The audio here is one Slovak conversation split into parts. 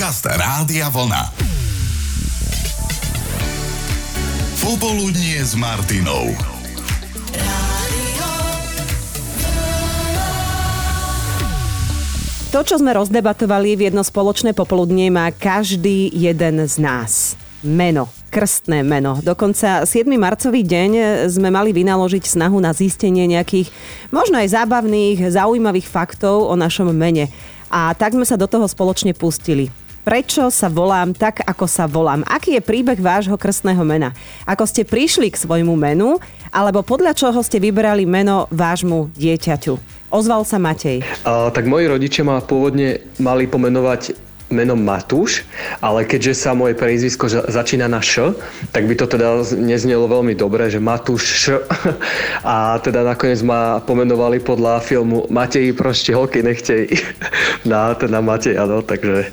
Podcast Rádia Vlna. Popoludnie s Martinou. To, čo sme rozdebatovali v jedno spoločné popoludnie, má každý jeden z nás. Meno, krstné meno. Dokonca 7. marcový deň sme mali vynaložiť snahu na zistenie nejakých možno aj zábavných, zaujímavých faktov o našom mene. A tak sme sa do toho spoločne pustili. Prečo sa volám tak, ako sa volám? Aký je príbeh vášho krstného mena? Ako ste prišli k svojmu menu? Alebo podľa čoho ste vybrali meno vášmu dieťaťu? Ozval sa Matej. A, tak moji rodičia ma pôvodne mali pomenovať menom Matúš, ale keďže sa moje priezvisko začína na Š, tak by to teda neznelo veľmi dobre, že Matúš Š. A teda nakoniec ma pomenovali podľa filmu Matej proste holky nechtej na teda Matej, áno, takže,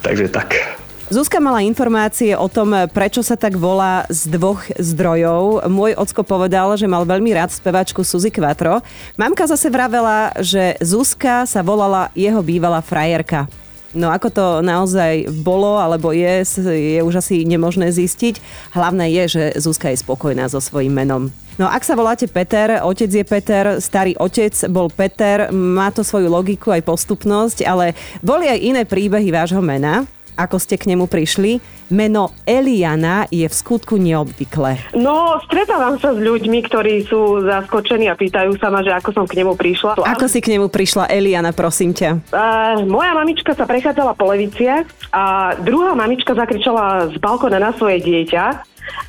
takže tak. Zuzka mala informácie o tom, prečo sa tak volá z dvoch zdrojov. Môj ocko povedal, že mal veľmi rád spevačku Suzy Quatro. Mamka zase vravela, že Zuzka sa volala jeho bývalá frajerka. No ako to naozaj bolo alebo je, je už asi nemožné zistiť. Hlavné je, že Zuzka je spokojná so svojím menom. No ak sa voláte Peter, otec je Peter, starý otec bol Peter, má to svoju logiku aj postupnosť, ale boli aj iné príbehy vášho mena ako ste k nemu prišli. Meno Eliana je v skutku neobvyklé. No, stretávam sa s ľuďmi, ktorí sú zaskočení a pýtajú sa ma, že ako som k nemu prišla. Ako si k nemu prišla, Eliana, prosím ťa? Uh, moja mamička sa prechádzala po Leviciach a druhá mamička zakričala z balkona na svoje dieťa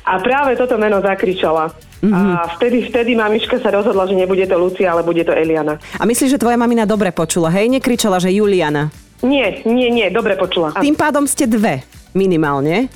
a práve toto meno zakričala. Mm-hmm. A vtedy, vtedy mamička sa rozhodla, že nebude to Lucia, ale bude to Eliana. A myslíš, že tvoja mamina dobre počula, hej? Nekričala, že Juliana? Nie, nie, nie, dobre počula. Tým pádom ste dve, minimálne.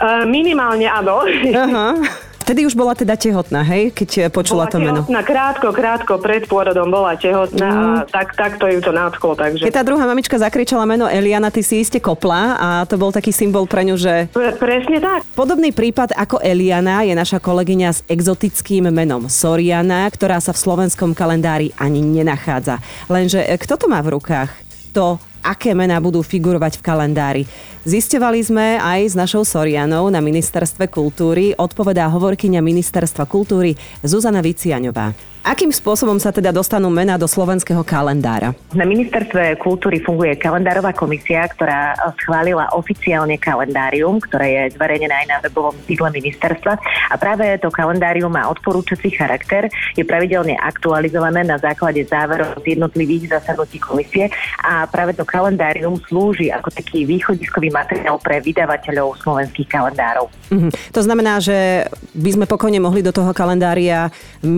Uh, minimálne áno. Aha. Vtedy už bola teda tehotná, hej, keď počula bola to meno. Tehotná, krátko, krátko pred pôrodom bola tehotná mm. a tak, tak to ju to nadchlo. Takže. Keď tá druhá mamička zakričala meno Eliana, ty si iste kopla a to bol taký symbol pre ňu, že... Presne tak. Podobný prípad ako Eliana je naša kolegyňa s exotickým menom Soriana, ktorá sa v slovenskom kalendári ani nenachádza. Lenže e, kto to má v rukách? To aké mená budú figurovať v kalendári. Zistovali sme aj s našou Sorianou na Ministerstve kultúry, odpovedá hovorkyňa Ministerstva kultúry Zuzana Viciaňová. Akým spôsobom sa teda dostanú mená do slovenského kalendára? Na ministerstve kultúry funguje kalendárová komisia, ktorá schválila oficiálne kalendárium, ktoré je zverejnené aj na webovom sídle ministerstva. A práve to kalendárium má odporúčací charakter, je pravidelne aktualizované na základe záverov z jednotlivých zasadnutí komisie a práve to kalendárium slúži ako taký východiskový materiál pre vydavateľov slovenských kalendárov. Mm-hmm. To znamená, že by sme pokojne mohli do toho kalendária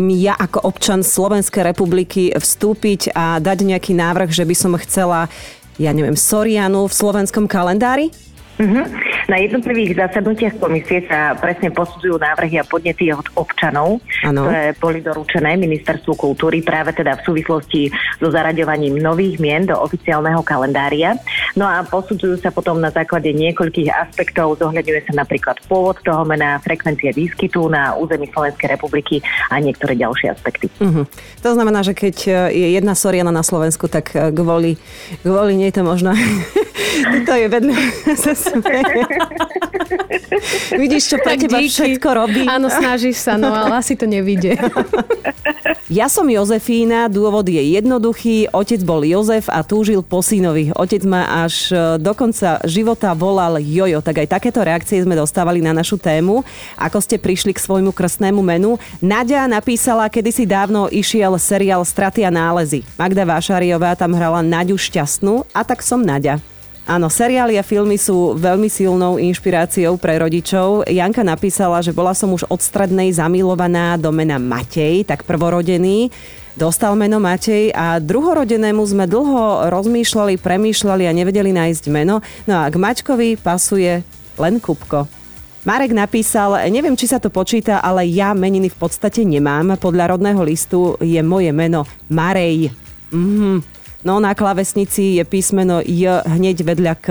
ja ako občan Slovenskej republiky vstúpiť a dať nejaký návrh, že by som chcela ja neviem, Sorianu v slovenskom kalendári? Uh-huh. Na jednotlivých zasadnutiach komisie sa presne posudzujú návrhy a podnety od občanov, ano. ktoré boli doručené Ministerstvu kultúry práve teda v súvislosti so zaraďovaním nových mien do oficiálneho kalendária. No a posudzujú sa potom na základe niekoľkých aspektov. Zohľadňuje sa napríklad pôvod toho mena, frekvencia výskytu na území Slovenskej republiky a niektoré ďalšie aspekty. Uh-huh. To znamená, že keď je jedna Soriana na Slovensku, tak kvôli, kvôli nej to možno to je vedľa Vidíš, čo pre teba díky. všetko robí. Áno, snažíš sa, no ale asi to nevidie. Ja som Jozefína, dôvod je jednoduchý. Otec bol Jozef a túžil po synovi. Otec ma až e, do konca života volal Jojo. Tak aj takéto reakcie sme dostávali na našu tému. Ako ste prišli k svojmu krstnému menu? Nadia napísala, kedysi dávno išiel seriál Straty a nálezy. Magda Vášariová tam hrala Naďu šťastnú a tak som Nadia. Áno, seriály a filmy sú veľmi silnou inšpiráciou pre rodičov. Janka napísala, že bola som už od strednej zamilovaná do mena Matej, tak prvorodený. Dostal meno Matej a druhorodenému sme dlho rozmýšľali, premýšľali a nevedeli nájsť meno. No a k Mačkovi pasuje len Kupko. Marek napísal, neviem, či sa to počíta, ale ja meniny v podstate nemám. Podľa rodného listu je moje meno Marej. Mhm, No na klavesnici je písmeno J hneď vedľa k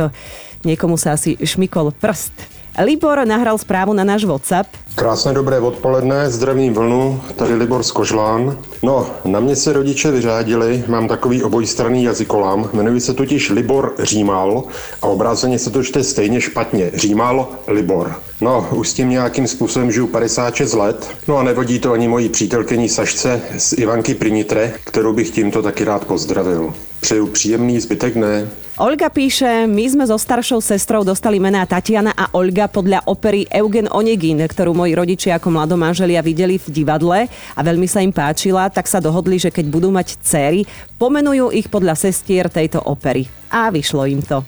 niekomu sa asi šmikol prst. Libor nahral správu na náš WhatsApp. Krásné dobré odpoledne, zdravím vlnu, tady Libor Skožlán. No, na mě se rodiče vyřádili, mám takový obojstranný jazykolám, jmenuji se totiž Libor Římal a obráceně se to čte stejně špatně. Římal Libor. No, už s tím nějakým způsobem žiju 56 let, no a nevodí to ani mojí přítelkyni Sašce z Ivanky Prinitre, kterou bych tímto taky rád pozdravil. Přeju příjemný zbytek dne. Olga píše, my sme so staršou sestrou dostali mená Tatiana a Olga podľa opery Eugen Onegin, ktorú moji rodičia ako mladomáželia videli v divadle a veľmi sa im páčila, tak sa dohodli, že keď budú mať céry, pomenujú ich podľa sestier tejto opery. A vyšlo im to.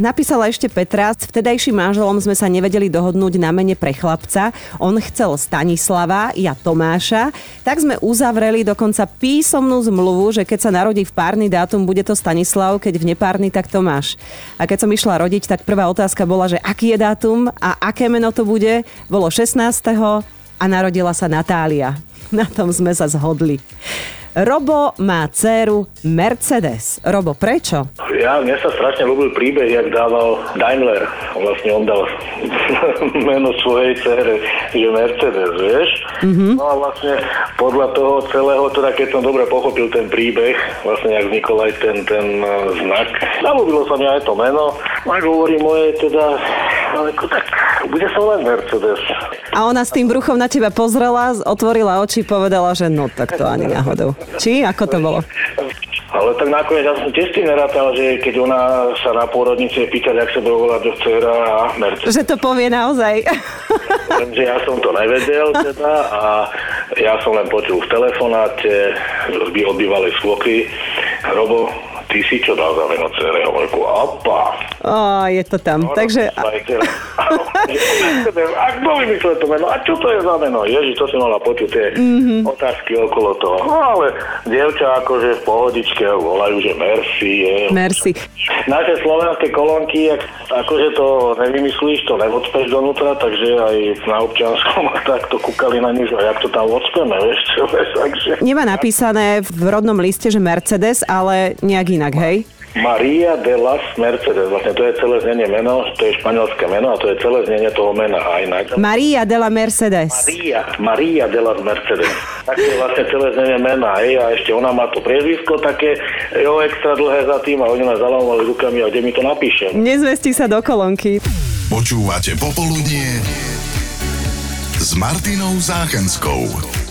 Napísala ešte Petra, s vtedajším manželom sme sa nevedeli dohodnúť na mene pre chlapca. On chcel Stanislava, ja Tomáša. Tak sme uzavreli dokonca písomnú zmluvu, že keď sa narodí v párny dátum, bude to Stanislav, keď v nepárny, tak Tomáš. A keď som išla rodiť, tak prvá otázka bola, že aký je dátum a aké meno to bude. Bolo 16. a narodila sa Natália. Na tom sme sa zhodli. Robo má dceru Mercedes. Robo, prečo? Ja, mne sa strašne ľúbil príbeh, jak dával Daimler. Vlastne on dal meno svojej dcere, že Mercedes, vieš? Mm-hmm. No a vlastne podľa toho celého, teda keď som dobre pochopil ten príbeh, vlastne jak vznikol aj ten, ten uh, znak, zalúbilo sa mi aj to meno. A hovorí moje teda, ako tak, bude sa len Mercedes. A ona s tým bruchom na teba pozrela, otvorila oči, povedala, že no tak to ani náhodou. Či? Ako to bolo? Ale tak nakoniec ja som tiež tým nerátal, že keď ona sa na pôrodnici pýta, jak sa bude volať do dcera a Mercedes. Že to povie naozaj. Lenže ja som to nevedel teda a ja som len počul v telefonáte od bývalej svokry. Robo, ty si čo dal za meno cere? Hovorku, apa. Ó, je to tam. No, Takže... a kto vymyslel to meno? A čo to je za meno? Ježi, to si mala počuť tie mm-hmm. otázky okolo toho. No ale dievča akože v pohodičke volajú, že merci. Je. Merci. Naše slovenské kolónky, akože to nevymyslíš, to nevodspeš donútra, takže aj na občianskom takto kúkali na nič, a jak to tam odspeme, vieš čo, takže... Nemá napísané v rodnom liste, že Mercedes, ale nejak inak, hej? Maria de las Mercedes, vlastne to je celé znenie meno, to je španielské meno a to je celé znenie toho mena a inak. Maria de la Mercedes. Maria, Maria de las Mercedes. Tak je vlastne celé znenie mena, hej, a ešte ona má to priezvisko také, jo, extra dlhé za tým a oni nás zalamovali rukami a kde mi to napíšem. Nezvestí sa do kolonky. Počúvate Popoludnie s Martinou Záchenskou.